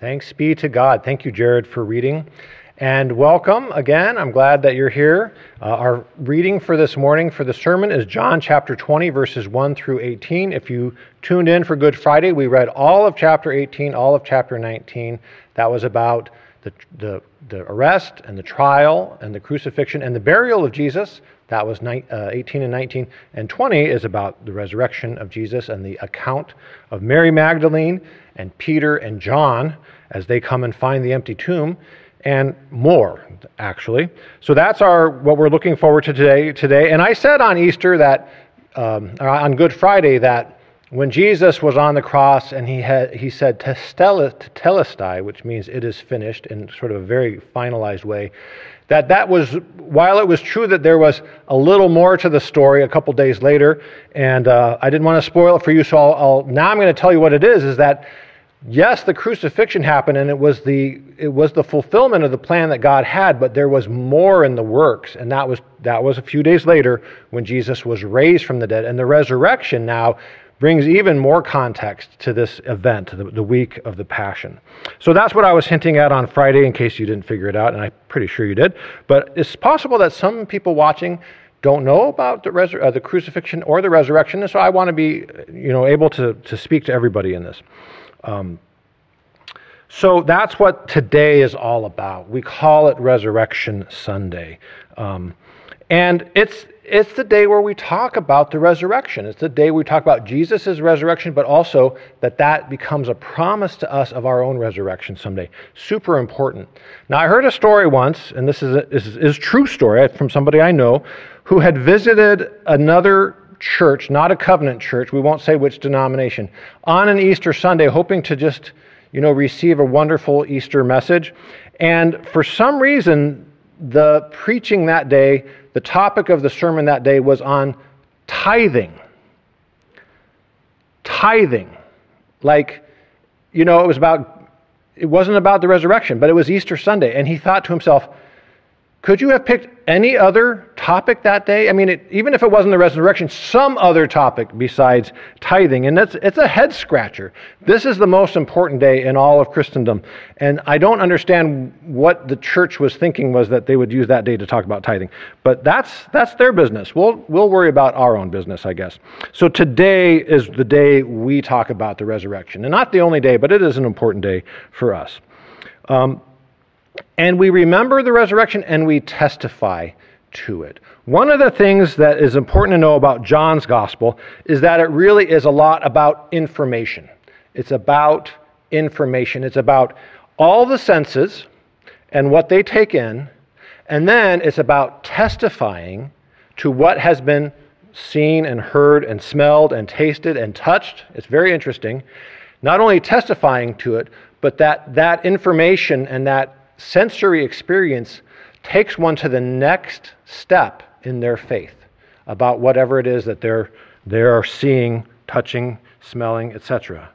Thanks be to God. Thank you, Jared, for reading. And welcome again. I'm glad that you're here. Uh, our reading for this morning for the sermon is John chapter 20, verses 1 through 18. If you tuned in for Good Friday, we read all of chapter 18, all of chapter 19. That was about the, the, the arrest and the trial and the crucifixion and the burial of Jesus. That was uh, 18 and 19. And 20 is about the resurrection of Jesus and the account of Mary Magdalene and Peter and John as they come and find the empty tomb and more actually. So that's our what we're looking forward to today today. And i said on easter that um, on good friday that when jesus was on the cross and he had he said tetelestai which means it is finished in sort of a very finalized way that that was while it was true that there was a little more to the story a couple days later and uh, i didn't want to spoil it for you so I'll, I'll now i'm going to tell you what it is is that yes, the crucifixion happened and it was the it was the fulfillment of the plan that God had, but there was more in the works, and that was that was a few days later when Jesus was raised from the dead, and the resurrection now brings even more context to this event, the, the week of the Passion. So that's what I was hinting at on Friday, in case you didn't figure it out, and I'm pretty sure you did. But it's possible that some people watching don't know about the, resur- uh, the crucifixion or the resurrection, so I want to be, you know, able to, to speak to everybody in this. Um, so that's what today is all about. We call it Resurrection Sunday. Um, and it's, it's the day where we talk about the resurrection. It's the day we talk about Jesus' resurrection, but also that that becomes a promise to us of our own resurrection someday. Super important. Now, I heard a story once, and this is a is, is true story from somebody I know, who had visited another church, not a covenant church, we won't say which denomination, on an Easter Sunday, hoping to just, you know, receive a wonderful Easter message. And for some reason, the preaching that day, the topic of the sermon that day was on tithing. Tithing. Like, you know, it was about, it wasn't about the resurrection, but it was Easter Sunday. And he thought to himself, could you have picked any other topic that day? I mean, it, even if it wasn't the resurrection, some other topic besides tithing. And it's, it's a head scratcher. This is the most important day in all of Christendom. And I don't understand what the church was thinking was that they would use that day to talk about tithing. But that's, that's their business. We'll, we'll worry about our own business, I guess. So today is the day we talk about the resurrection. And not the only day, but it is an important day for us. Um, and we remember the resurrection and we testify to it. One of the things that is important to know about John's gospel is that it really is a lot about information. It's about information. It's about all the senses and what they take in, and then it's about testifying to what has been seen and heard and smelled and tasted and touched. It's very interesting. Not only testifying to it, but that that information and that sensory experience takes one to the next step in their faith about whatever it is that they're, they're seeing, touching, smelling, etc.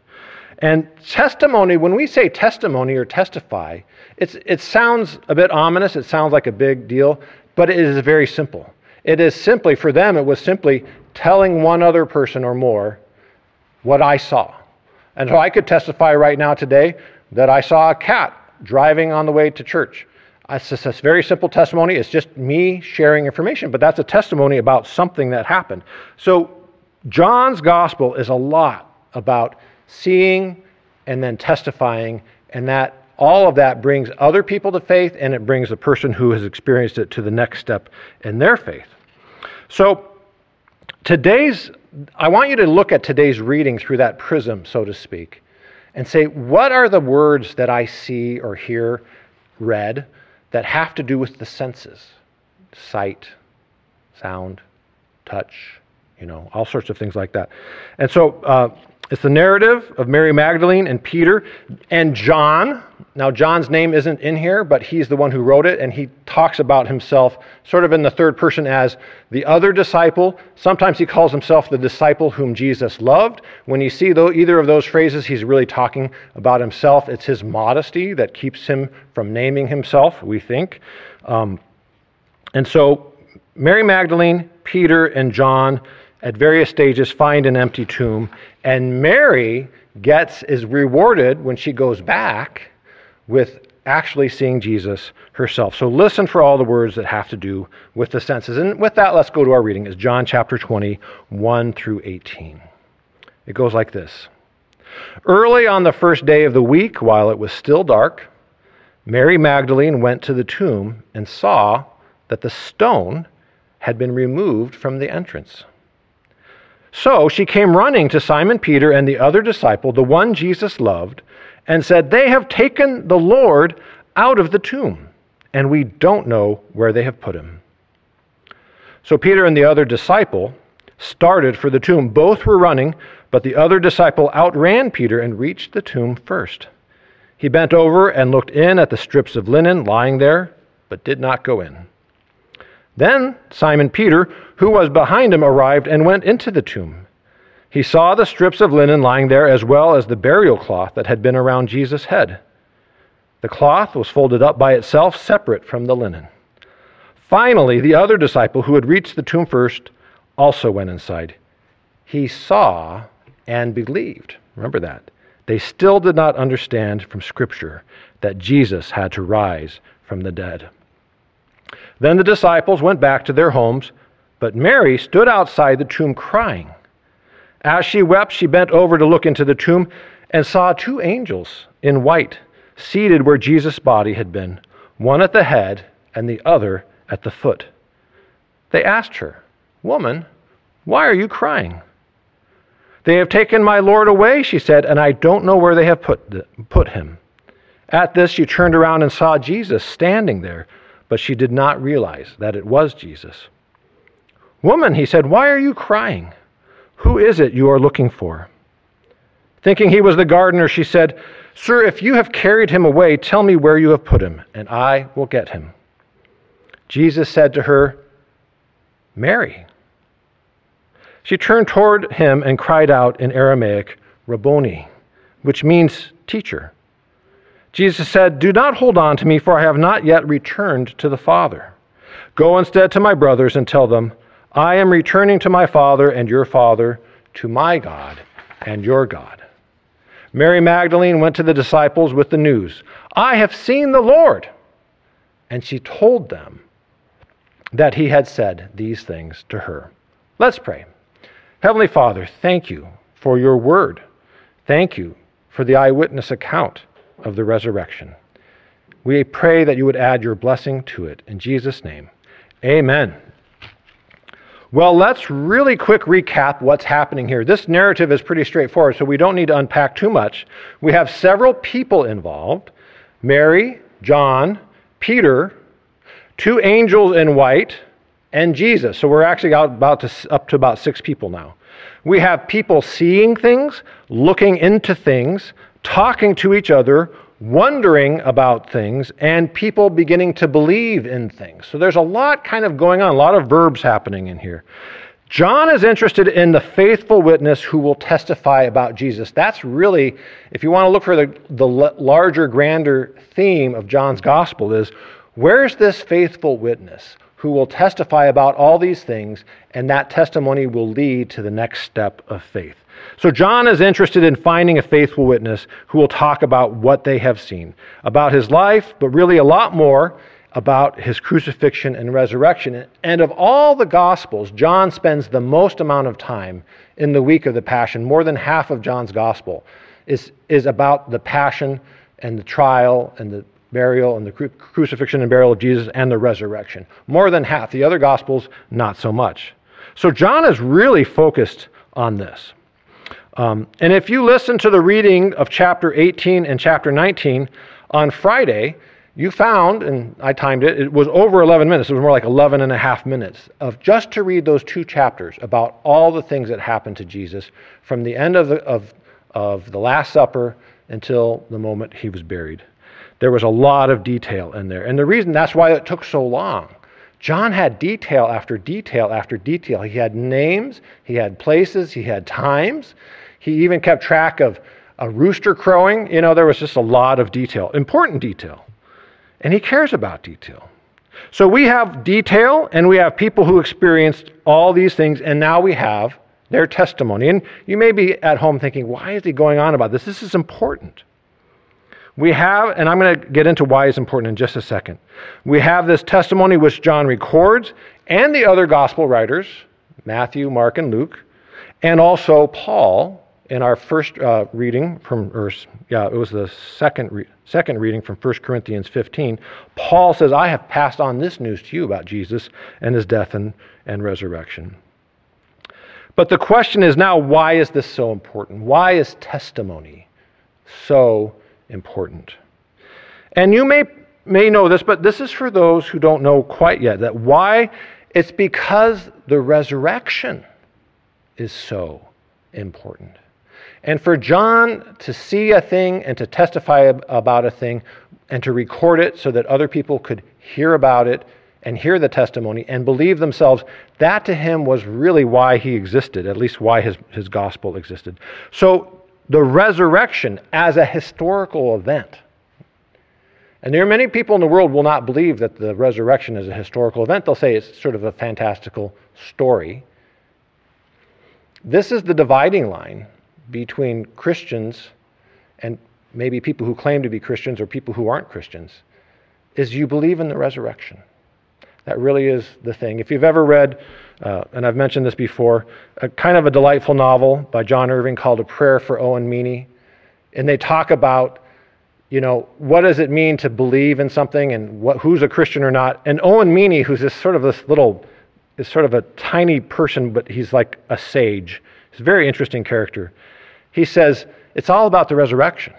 And testimony, when we say testimony or testify, it's, it sounds a bit ominous, it sounds like a big deal, but it is very simple. It is simply, for them, it was simply telling one other person or more what I saw. And so I could testify right now today that I saw a cat driving on the way to church. It's a very simple testimony. It's just me sharing information, but that's a testimony about something that happened. So, John's gospel is a lot about seeing and then testifying, and that all of that brings other people to faith and it brings the person who has experienced it to the next step in their faith. So, today's, I want you to look at today's reading through that prism, so to speak and say, what are the words that I see or hear read that have to do with the senses? Sight, sound, touch, you know, all sorts of things like that. And so uh, it's the narrative of Mary Magdalene and Peter and John. Now, John's name isn't in here, but he's the one who wrote it, and he talks about himself sort of in the third person as the other disciple. Sometimes he calls himself the disciple whom Jesus loved. When you see though, either of those phrases, he's really talking about himself. It's his modesty that keeps him from naming himself, we think. Um, and so, Mary Magdalene, Peter, and John at various stages find an empty tomb, and Mary gets is rewarded when she goes back with actually seeing Jesus herself. So listen for all the words that have to do with the senses. And with that, let's go to our reading. It's John chapter 20, 1 through 18. It goes like this Early on the first day of the week, while it was still dark, Mary Magdalene went to the tomb and saw that the stone had been removed from the entrance. So she came running to Simon Peter and the other disciple, the one Jesus loved, and said, They have taken the Lord out of the tomb, and we don't know where they have put him. So Peter and the other disciple started for the tomb. Both were running, but the other disciple outran Peter and reached the tomb first. He bent over and looked in at the strips of linen lying there, but did not go in. Then Simon Peter, who was behind him, arrived and went into the tomb. He saw the strips of linen lying there, as well as the burial cloth that had been around Jesus' head. The cloth was folded up by itself, separate from the linen. Finally, the other disciple, who had reached the tomb first, also went inside. He saw and believed. Remember that. They still did not understand from Scripture that Jesus had to rise from the dead. Then the disciples went back to their homes, but Mary stood outside the tomb crying. As she wept, she bent over to look into the tomb and saw two angels in white seated where Jesus' body had been, one at the head and the other at the foot. They asked her, Woman, why are you crying? They have taken my Lord away, she said, and I don't know where they have put, put him. At this, she turned around and saw Jesus standing there, but she did not realize that it was Jesus. Woman, he said, why are you crying? Who is it you are looking for? Thinking he was the gardener, she said, Sir, if you have carried him away, tell me where you have put him, and I will get him. Jesus said to her, Mary. She turned toward him and cried out in Aramaic, Rabboni, which means teacher. Jesus said, Do not hold on to me, for I have not yet returned to the Father. Go instead to my brothers and tell them, I am returning to my Father and your Father, to my God and your God. Mary Magdalene went to the disciples with the news I have seen the Lord. And she told them that he had said these things to her. Let's pray. Heavenly Father, thank you for your word. Thank you for the eyewitness account of the resurrection. We pray that you would add your blessing to it. In Jesus' name, amen. Well, let's really quick recap what's happening here. This narrative is pretty straightforward, so we don't need to unpack too much. We have several people involved Mary, John, Peter, two angels in white, and Jesus. So we're actually about to, up to about six people now. We have people seeing things, looking into things, talking to each other, wondering about things and people beginning to believe in things. So there's a lot kind of going on, a lot of verbs happening in here. John is interested in the faithful witness who will testify about Jesus. That's really, if you want to look for the, the larger, grander theme of John's gospel, is where's this faithful witness who will testify about all these things, and that testimony will lead to the next step of faith. So, John is interested in finding a faithful witness who will talk about what they have seen, about his life, but really a lot more about his crucifixion and resurrection. And of all the Gospels, John spends the most amount of time in the week of the Passion. More than half of John's Gospel is, is about the Passion and the trial and the burial and the cru- crucifixion and burial of Jesus and the resurrection. More than half. The other Gospels, not so much. So, John is really focused on this. Um, and if you listen to the reading of chapter 18 and chapter 19 on Friday, you found, and I timed it, it was over 11 minutes. It was more like 11 and a half minutes of just to read those two chapters about all the things that happened to Jesus from the end of the, of, of the Last Supper until the moment he was buried. There was a lot of detail in there. And the reason that's why it took so long. John had detail after detail after detail. He had names, he had places, he had times. He even kept track of a rooster crowing. You know, there was just a lot of detail, important detail. And he cares about detail. So we have detail and we have people who experienced all these things, and now we have their testimony. And you may be at home thinking, why is he going on about this? This is important. We have, and I'm going to get into why it's important in just a second. We have this testimony which John records, and the other gospel writers, Matthew, Mark, and Luke, and also Paul in our first uh, reading from, or yeah, it was the second, re- second reading from 1 Corinthians 15. Paul says, I have passed on this news to you about Jesus and his death and, and resurrection. But the question is now, why is this so important? Why is testimony so important? And you may, may know this, but this is for those who don't know quite yet that why it's because the resurrection is so important. And for John to see a thing and to testify about a thing and to record it so that other people could hear about it and hear the testimony and believe themselves, that to him was really why he existed, at least why his, his gospel existed. So the resurrection as a historical event. And there are many people in the world will not believe that the resurrection is a historical event. They'll say it's sort of a fantastical story. This is the dividing line between Christians and maybe people who claim to be Christians or people who aren't Christians is you believe in the resurrection. That really is the thing. If you've ever read, uh, and I've mentioned this before, a kind of a delightful novel by John Irving called A Prayer for Owen Meany, and they talk about, you know, what does it mean to believe in something and what, who's a Christian or not. And Owen Meany, who's this sort of this little, is sort of a tiny person, but he's like a sage. He's a very interesting character. He says, it's all about the resurrection.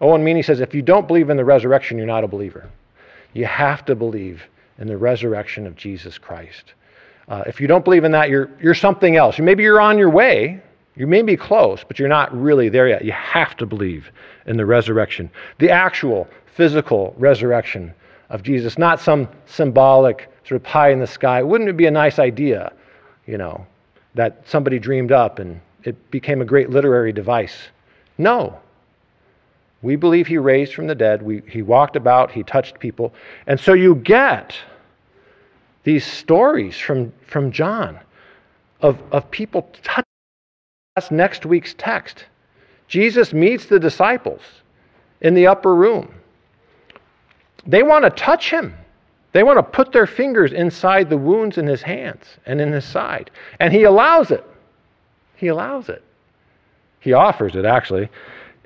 Owen Meany says, if you don't believe in the resurrection, you're not a believer. You have to believe in the resurrection of Jesus Christ. Uh, if you don't believe in that, you're, you're something else. Maybe you're on your way. You may be close, but you're not really there yet. You have to believe in the resurrection, the actual physical resurrection of Jesus, not some symbolic sort of pie in the sky. Wouldn't it be a nice idea, you know, that somebody dreamed up and it became a great literary device. No. We believe he raised from the dead. We, he walked about, he touched people. And so you get these stories from, from John of, of people touching. That's next week's text. Jesus meets the disciples in the upper room. They want to touch him. They want to put their fingers inside the wounds in his hands and in his side. And he allows it. He allows it. He offers it, actually.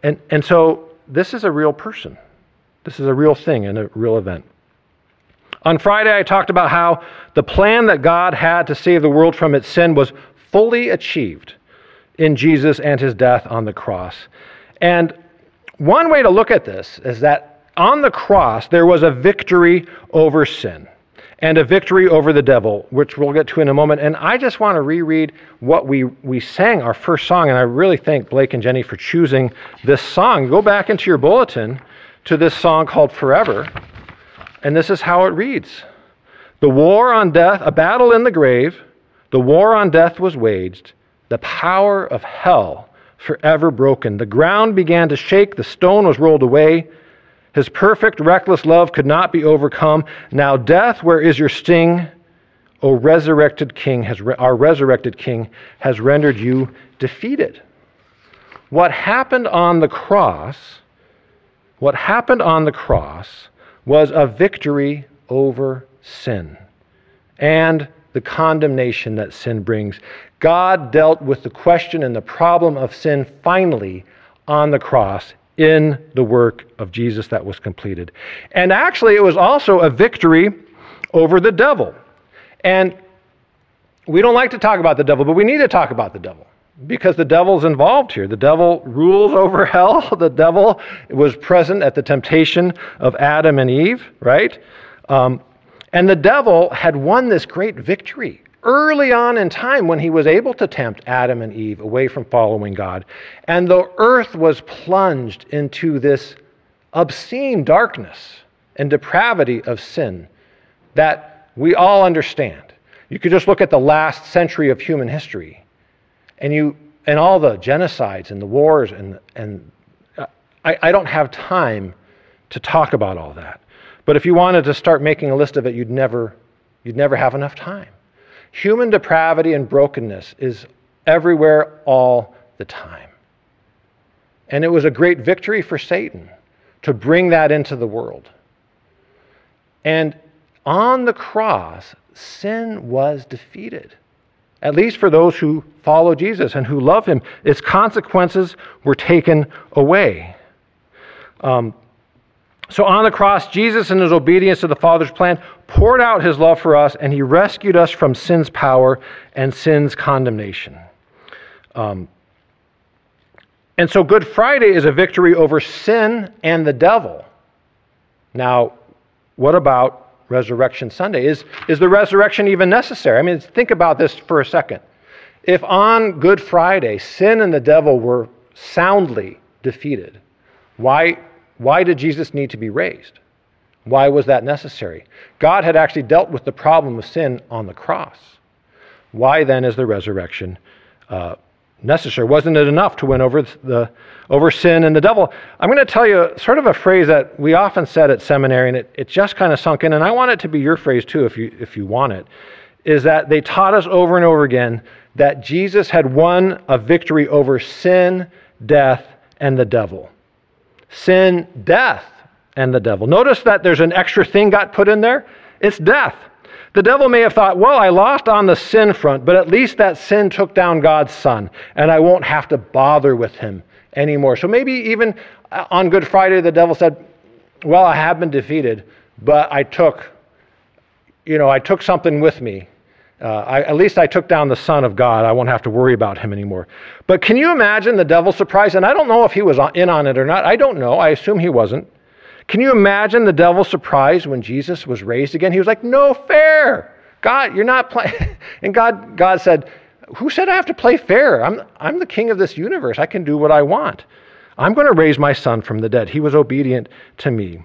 And, and so this is a real person. This is a real thing and a real event. On Friday, I talked about how the plan that God had to save the world from its sin was fully achieved in Jesus and his death on the cross. And one way to look at this is that on the cross, there was a victory over sin and a victory over the devil, which we'll get to in a moment. And I just want to reread what we, we sang, our first song. And I really thank Blake and Jenny for choosing this song. Go back into your bulletin to this song called Forever. And this is how it reads The war on death, a battle in the grave, the war on death was waged, the power of hell forever broken. The ground began to shake, the stone was rolled away. His perfect, reckless love could not be overcome. Now, death, where is your sting? O resurrected King, has, our resurrected King has rendered you defeated. What happened on the cross, what happened on the cross was a victory over sin and the condemnation that sin brings. God dealt with the question and the problem of sin finally on the cross in the work of Jesus that was completed. And actually, it was also a victory over the devil. And we don't like to talk about the devil, but we need to talk about the devil because the devil's involved here. The devil rules over hell. The devil was present at the temptation of Adam and Eve, right? Um, and the devil had won this great victory early on in time when he was able to tempt Adam and Eve away from following God. And the earth was plunged into this obscene darkness and depravity of sin that we all understand. You could just look at the last century of human history and you and all the genocides and the wars and and uh, I, I don't have time to talk about all that. But if you wanted to start making a list of it, you'd never you'd never have enough time. Human depravity and brokenness is everywhere all the time. And it was a great victory for Satan to bring that into the world. And on the cross, sin was defeated. At least for those who follow Jesus and who love him, its consequences were taken away. Um, so on the cross, Jesus, in his obedience to the Father's plan, poured out his love for us, and he rescued us from sin's power and sin's condemnation. Um, and so Good Friday is a victory over sin and the devil. Now, what about Resurrection Sunday? Is, is the resurrection even necessary? I mean, think about this for a second. If on Good Friday sin and the devil were soundly defeated, why, why did Jesus need to be raised? Why was that necessary? God had actually dealt with the problem of sin on the cross. Why then is the resurrection uh, necessary. Wasn't it enough to win over the over sin and the devil? I'm going to tell you sort of a phrase that we often said at seminary, and it, it just kind of sunk in, and I want it to be your phrase too, if you if you want it. Is that they taught us over and over again that Jesus had won a victory over sin, death, and the devil. Sin, death, and the devil. Notice that there's an extra thing got put in there. It's death. The devil may have thought, well, I lost on the sin front, but at least that sin took down God's son, and I won't have to bother with him anymore. So maybe even uh, on Good Friday, the devil said, well, I have been defeated, but I took, you know, I took something with me. Uh, I, at least I took down the Son of God. I won't have to worry about him anymore. But can you imagine the devil's surprise? And I don't know if he was in on it or not. I don't know. I assume he wasn't. Can you imagine the devil's surprise when Jesus was raised again? He was like, No fair. God, you're not playing. And God, God said, Who said I have to play fair? I'm, I'm the king of this universe. I can do what I want. I'm going to raise my son from the dead. He was obedient to me.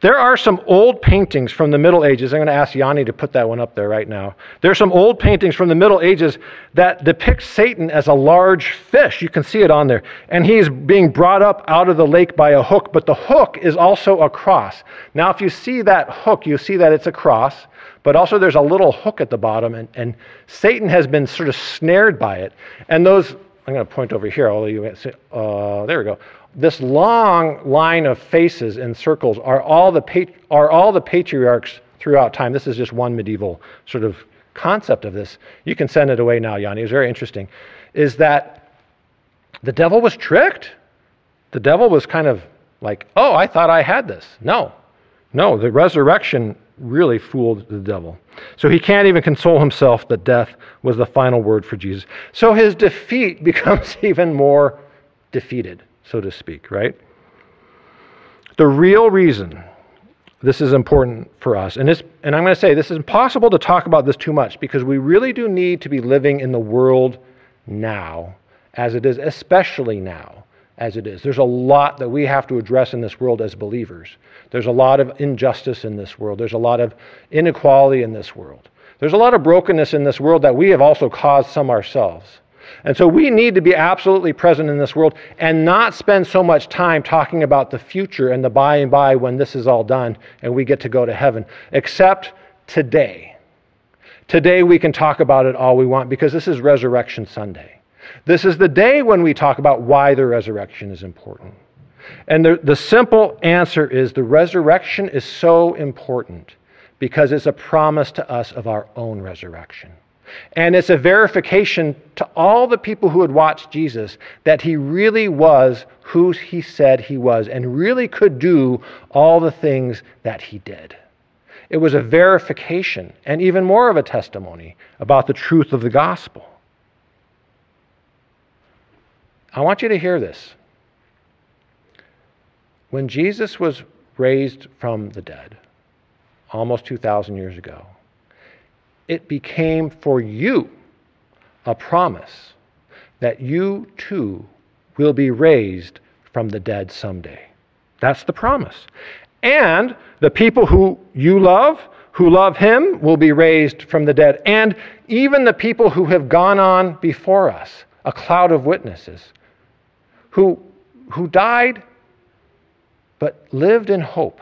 There are some old paintings from the Middle Ages. I'm going to ask Yanni to put that one up there right now. There are some old paintings from the Middle Ages that depict Satan as a large fish. You can see it on there. And he's being brought up out of the lake by a hook, but the hook is also a cross. Now, if you see that hook, you see that it's a cross, but also there's a little hook at the bottom, and, and Satan has been sort of snared by it. And those, I'm going to point over here, although you can't see, uh, there we go this long line of faces and circles are all the are all the patriarchs throughout time. This is just one medieval sort of concept of this. You can send it away now, Yanni. It's very interesting. Is that the devil was tricked? The devil was kind of like, oh, I thought I had this. No, no, the resurrection really fooled the devil. So he can't even console himself that death was the final word for Jesus. So his defeat becomes even more defeated so to speak, right? The real reason this is important for us, and, and I'm going to say this is impossible to talk about this too much because we really do need to be living in the world now as it is, especially now as it is. There's a lot that we have to address in this world as believers. There's a lot of injustice in this world, there's a lot of inequality in this world. There's a lot of brokenness in this world that we have also caused some ourselves. And so we need to be absolutely present in this world and not spend so much time talking about the future and the by and by when this is all done and we get to go to heaven, except today. Today we can talk about it all we want because this is Resurrection Sunday. This is the day when we talk about why the resurrection is important. And the, the simple answer is the resurrection is so important because it's a promise to us of our own resurrection. And it's a verification to all the people who had watched Jesus that he really was who he said he was and really could do all the things that he did. It was a verification and even more of a testimony about the truth of the gospel. I want you to hear this. When Jesus was raised from the dead, almost 2,000 years ago, it became for you a promise that you too will be raised from the dead someday. That's the promise. And the people who you love, who love him, will be raised from the dead. And even the people who have gone on before us, a cloud of witnesses, who, who died but lived in hope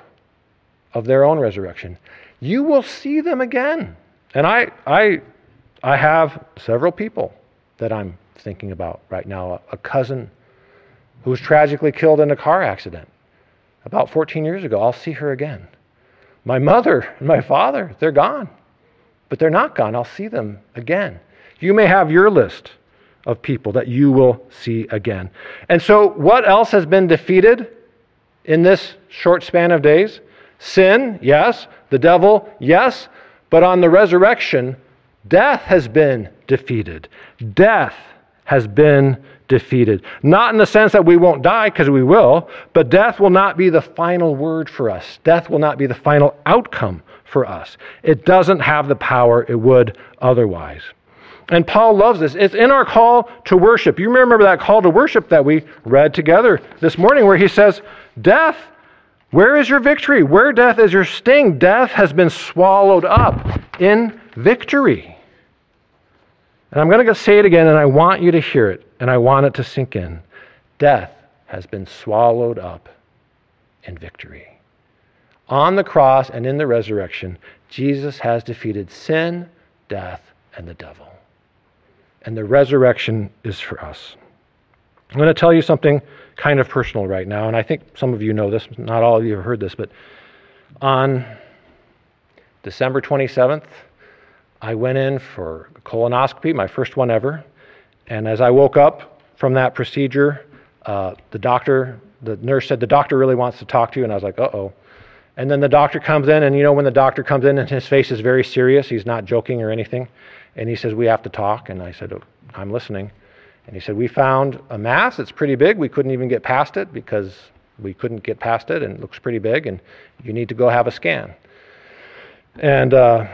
of their own resurrection, you will see them again. And I, I, I have several people that I'm thinking about right now. A cousin who was tragically killed in a car accident. about 14 years ago, I'll see her again. My mother and my father, they're gone, but they're not gone. I'll see them again. You may have your list of people that you will see again. And so, what else has been defeated in this short span of days? Sin, yes. The devil, yes. But on the resurrection, death has been defeated. Death has been defeated. Not in the sense that we won't die, because we will, but death will not be the final word for us. Death will not be the final outcome for us. It doesn't have the power it would otherwise. And Paul loves this. It's in our call to worship. You remember that call to worship that we read together this morning, where he says, Death, where is your victory? Where death is your sting? Death has been swallowed up in victory. And I'm going to say it again, and I want you to hear it, and I want it to sink in. Death has been swallowed up in victory. On the cross and in the resurrection, Jesus has defeated sin, death, and the devil. And the resurrection is for us. I'm going to tell you something kind of personal right now, and I think some of you know this, not all of you have heard this, but on December 27th, I went in for colonoscopy, my first one ever. And as I woke up from that procedure, uh, the doctor, the nurse said, The doctor really wants to talk to you. And I was like, Uh oh. And then the doctor comes in, and you know, when the doctor comes in and his face is very serious, he's not joking or anything. And he says, We have to talk. And I said, oh, I'm listening. And he said, We found a mass. It's pretty big. We couldn't even get past it because we couldn't get past it, and it looks pretty big, and you need to go have a scan. And uh,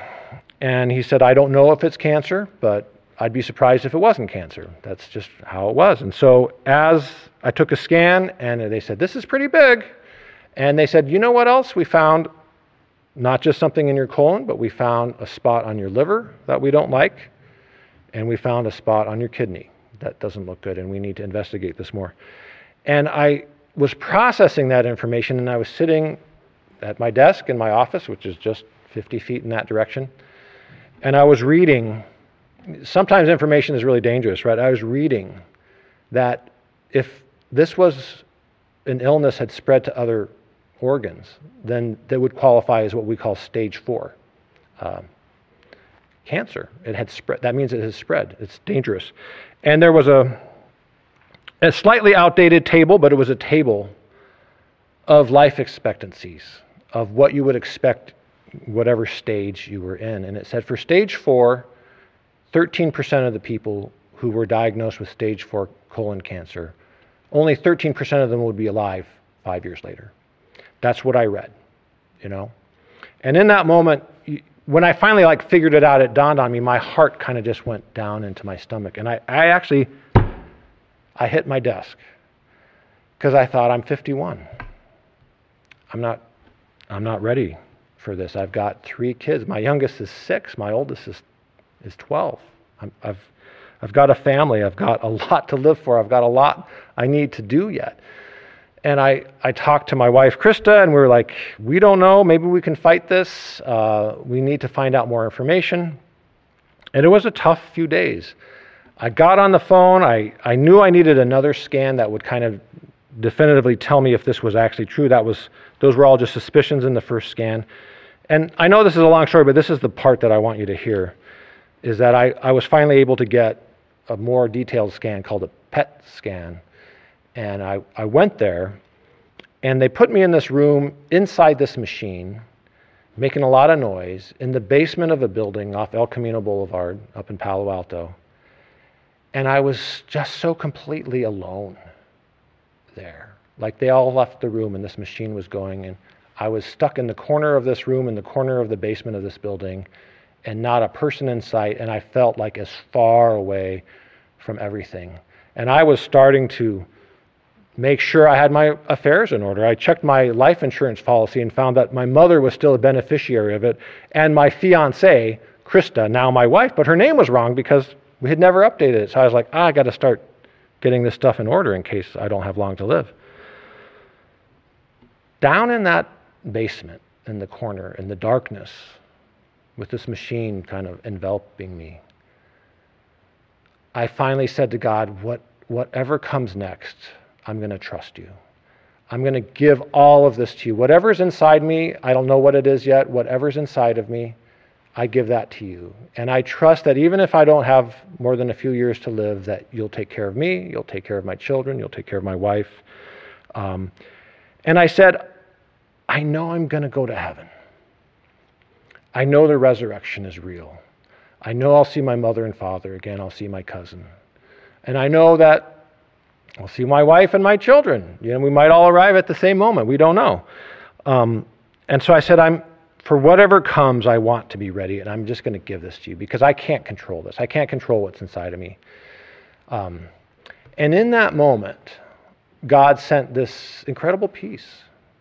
and he said, I don't know if it's cancer, but I'd be surprised if it wasn't cancer. That's just how it was. And so as I took a scan, and they said, This is pretty big. And they said, You know what else? We found not just something in your colon, but we found a spot on your liver that we don't like, and we found a spot on your kidney that doesn't look good, and we need to investigate this more. And I was processing that information, and I was sitting at my desk in my office, which is just 50 feet in that direction and I was reading, sometimes information is really dangerous, right? I was reading that if this was an illness had spread to other organs, then that would qualify as what we call stage four. Um, cancer. It had spread. That means it has spread. It's dangerous. And there was a, a slightly outdated table, but it was a table of life expectancies, of what you would expect whatever stage you were in. And it said for stage four, 13% of the people who were diagnosed with stage four colon cancer, only 13% of them would be alive five years later. That's what I read, you know? And in that moment, when I finally like figured it out, it dawned on me, my heart kind of just went down into my stomach. And I, I actually, I hit my desk because I thought I'm 51. I'm not, I'm not ready for this. I've got three kids. My youngest is six. My oldest is, is 12. i have I've got a family. I've got a lot to live for. I've got a lot I need to do yet. And I, I talked to my wife, Krista, and we were like, we don't know. Maybe we can fight this. Uh, we need to find out more information. And it was a tough few days. I got on the phone. I, I knew I needed another scan that would kind of definitively tell me if this was actually true. That was, those were all just suspicions in the first scan. And I know this is a long story, but this is the part that I want you to hear is that I, I was finally able to get a more detailed scan called a PET scan. And I, I went there, and they put me in this room inside this machine, making a lot of noise, in the basement of a building off El Camino Boulevard up in Palo Alto. And I was just so completely alone there. Like they all left the room, and this machine was going. And I was stuck in the corner of this room, in the corner of the basement of this building, and not a person in sight, and I felt like as far away from everything. And I was starting to make sure I had my affairs in order. I checked my life insurance policy and found that my mother was still a beneficiary of it, and my fiance, Krista, now my wife, but her name was wrong because we had never updated it. So I was like, ah, I got to start getting this stuff in order in case I don't have long to live. Down in that basement in the corner in the darkness with this machine kind of enveloping me. I finally said to God, what, whatever comes next, I'm going to trust you. I'm going to give all of this to you. Whatever's inside me, I don't know what it is yet, whatever's inside of me, I give that to you. And I trust that even if I don't have more than a few years to live, that you'll take care of me, you'll take care of my children, you'll take care of my wife. Um, and I said, I know I'm going to go to heaven. I know the resurrection is real. I know I'll see my mother and father again. I'll see my cousin. And I know that I'll see my wife and my children. You know, we might all arrive at the same moment. We don't know. Um, and so I said, I'm, for whatever comes, I want to be ready, and I'm just going to give this to you because I can't control this. I can't control what's inside of me. Um, and in that moment, God sent this incredible peace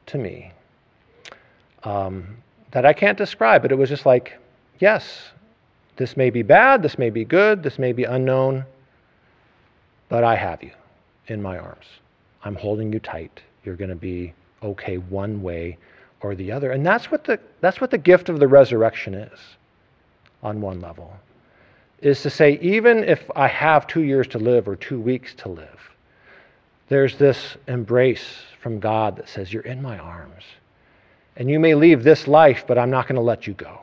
to me um, that I can't describe, but it was just like, yes, this may be bad, this may be good, this may be unknown, but I have you in my arms. I'm holding you tight. You're going to be okay one way or the other. And that's what the, that's what the gift of the resurrection is on one level. Is to say, even if I have two years to live or two weeks to live, there's this embrace from God that says, You're in my arms. And you may leave this life, but I'm not going to let you go.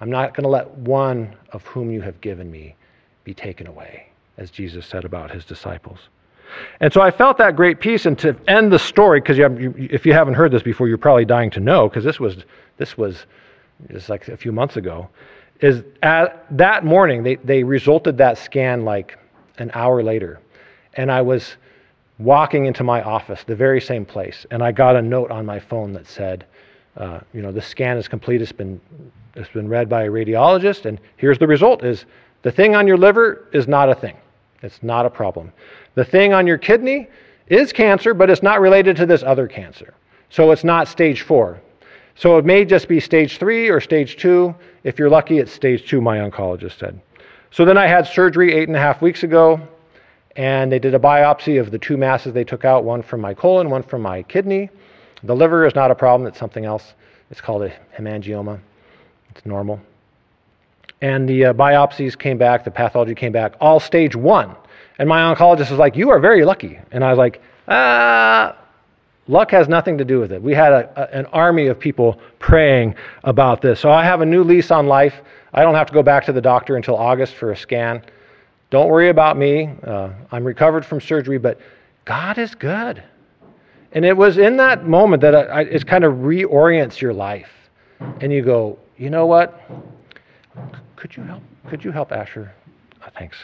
I'm not going to let one of whom you have given me be taken away, as Jesus said about his disciples. And so I felt that great peace. And to end the story, because if you haven't heard this before, you're probably dying to know, because this was this was just like a few months ago. Is at that morning they they resulted that scan like an hour later, and I was walking into my office, the very same place, and I got a note on my phone that said, uh, you know, the scan is complete. It's been it's been read by a radiologist, and here's the result: is the thing on your liver is not a thing. It's not a problem. The thing on your kidney is cancer, but it's not related to this other cancer. So it's not stage four. So it may just be stage three or stage two. If you're lucky, it's stage two, my oncologist said. So then I had surgery eight and a half weeks ago, and they did a biopsy of the two masses they took out one from my colon, one from my kidney. The liver is not a problem, it's something else. It's called a hemangioma. It's normal. And the uh, biopsies came back, the pathology came back, all stage one. And my oncologist was like, You are very lucky. And I was like, Ah, luck has nothing to do with it. We had a, a, an army of people praying about this. So I have a new lease on life. I don't have to go back to the doctor until August for a scan. Don't worry about me. Uh, I'm recovered from surgery, but God is good. And it was in that moment that I, I, it kind of reorients your life. And you go, you know what? Could you help? Could you help Asher? Oh, thanks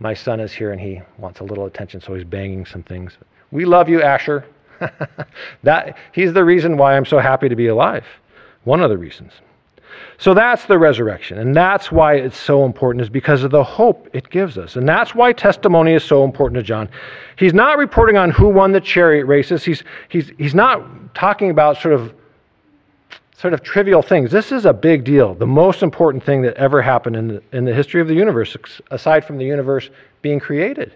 my son is here and he wants a little attention, so he's banging some things. We love you, Asher. that, he's the reason why I'm so happy to be alive. One of the reasons. So that's the resurrection. And that's why it's so important, is because of the hope it gives us. And that's why testimony is so important to John. He's not reporting on who won the chariot races. He's, he's, he's not talking about sort of sort of trivial things. This is a big deal. The most important thing that ever happened in the, in the history of the universe, aside from the universe being created,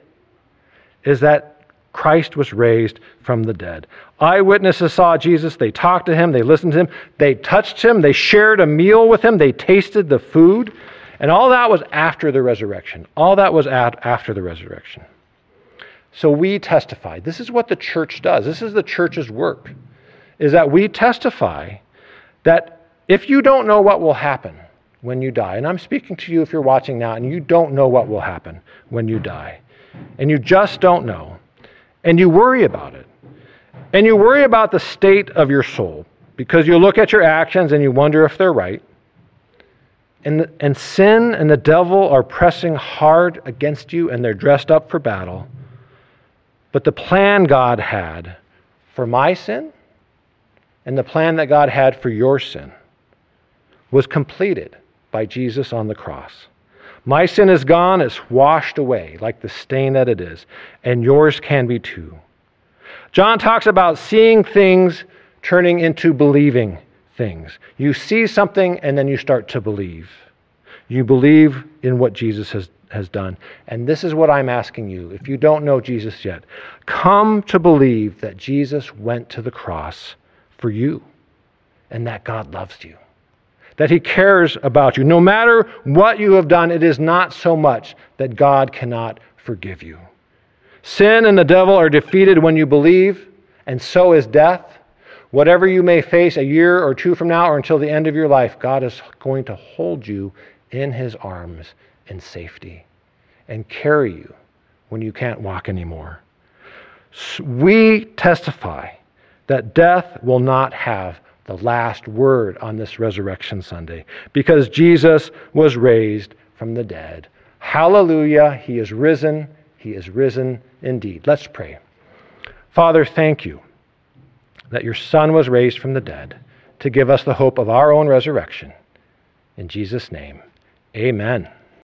is that Christ was raised from the dead. Eyewitnesses saw Jesus. They talked to him. They listened to him. They touched him. They shared a meal with him. They tasted the food. And all that was after the resurrection. All that was at, after the resurrection. So we testify. This is what the church does. This is the church's work, is that we testify that if you don't know what will happen when you die, and I'm speaking to you if you're watching now and you don't know what will happen when you die, and you just don't know, and you worry about it, and you worry about the state of your soul because you look at your actions and you wonder if they're right, and, and sin and the devil are pressing hard against you and they're dressed up for battle. But the plan God had for my sin and the plan that God had for your sin was completed by Jesus on the cross. My sin is gone, it's washed away like the stain that it is, and yours can be too. John talks about seeing things turning into believing things. You see something and then you start to believe. You believe in what Jesus has, has done. And this is what I'm asking you. If you don't know Jesus yet, come to believe that Jesus went to the cross for you and that God loves you. That He cares about you. No matter what you have done, it is not so much that God cannot forgive you. Sin and the devil are defeated when you believe, And so is death. Whatever you may face a year or two from now or until the end of your life, God is going to hold you in his arms in safety and carry you when you can't walk anymore. We testify that death will not have the last word on this Resurrection Sunday because Jesus was raised from the dead. Hallelujah. He is risen. He is risen indeed. Let's pray. Father, thank you that your Son was raised from the dead to give us the hope of our own resurrection. In Jesus' name, amen.